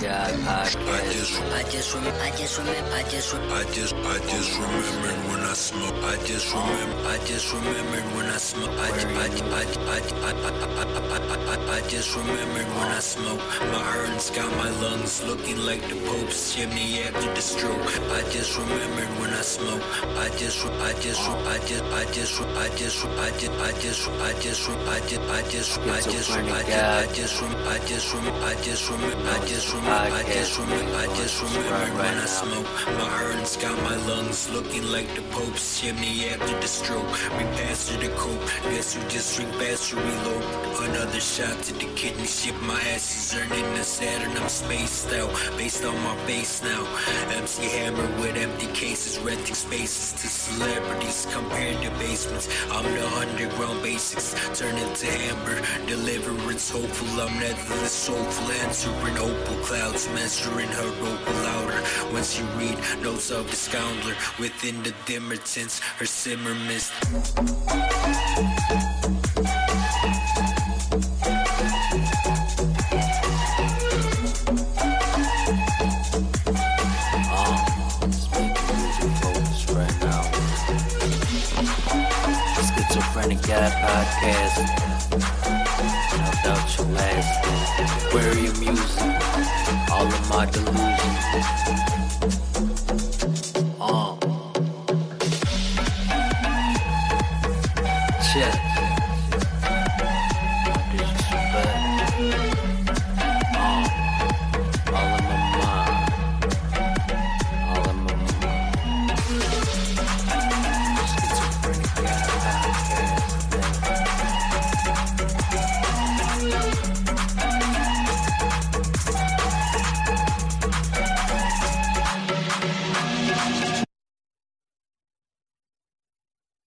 Πάτε σου, πάτε σου, πάτε σου, πάτε σου, πάτε σου, πάτε σου, πάτε σου, πάτε σου. Just remember, I just remember. I just, I just remembered when I smoke. I I remembered I. I, I, I, I, I, I, I, I, I just remembered when I smoke. My urns got my lungs looking like the Pope's chimney after the stroke. I just remembered when I smoke. I just, I just, I just, I just, I just, I just, I just, I just, I just, I just, I just, I just, I just, I just, I just, I just, I just remember when I smoke. My urns got my lungs looking like the Pope's chimney after the stroke. We pass passed the coke. Guess who just drink faster reload? Another shot to the kidney ship. My ass is earning the Saturn. I'm spaced out, based on my face now. MC Hammer with empty cases, renting spaces to celebrities compared to basements. I'm the underground basics, turn into amber. Deliverance hopeful, I'm netherless, soulful, answering opal clouds, measuring her opal louder. When she read notes of the scoundrel within the dimmer tints, her simmer mist. Renegade Podcast. No doubt you last. Where your music? All of my delusions. Uh.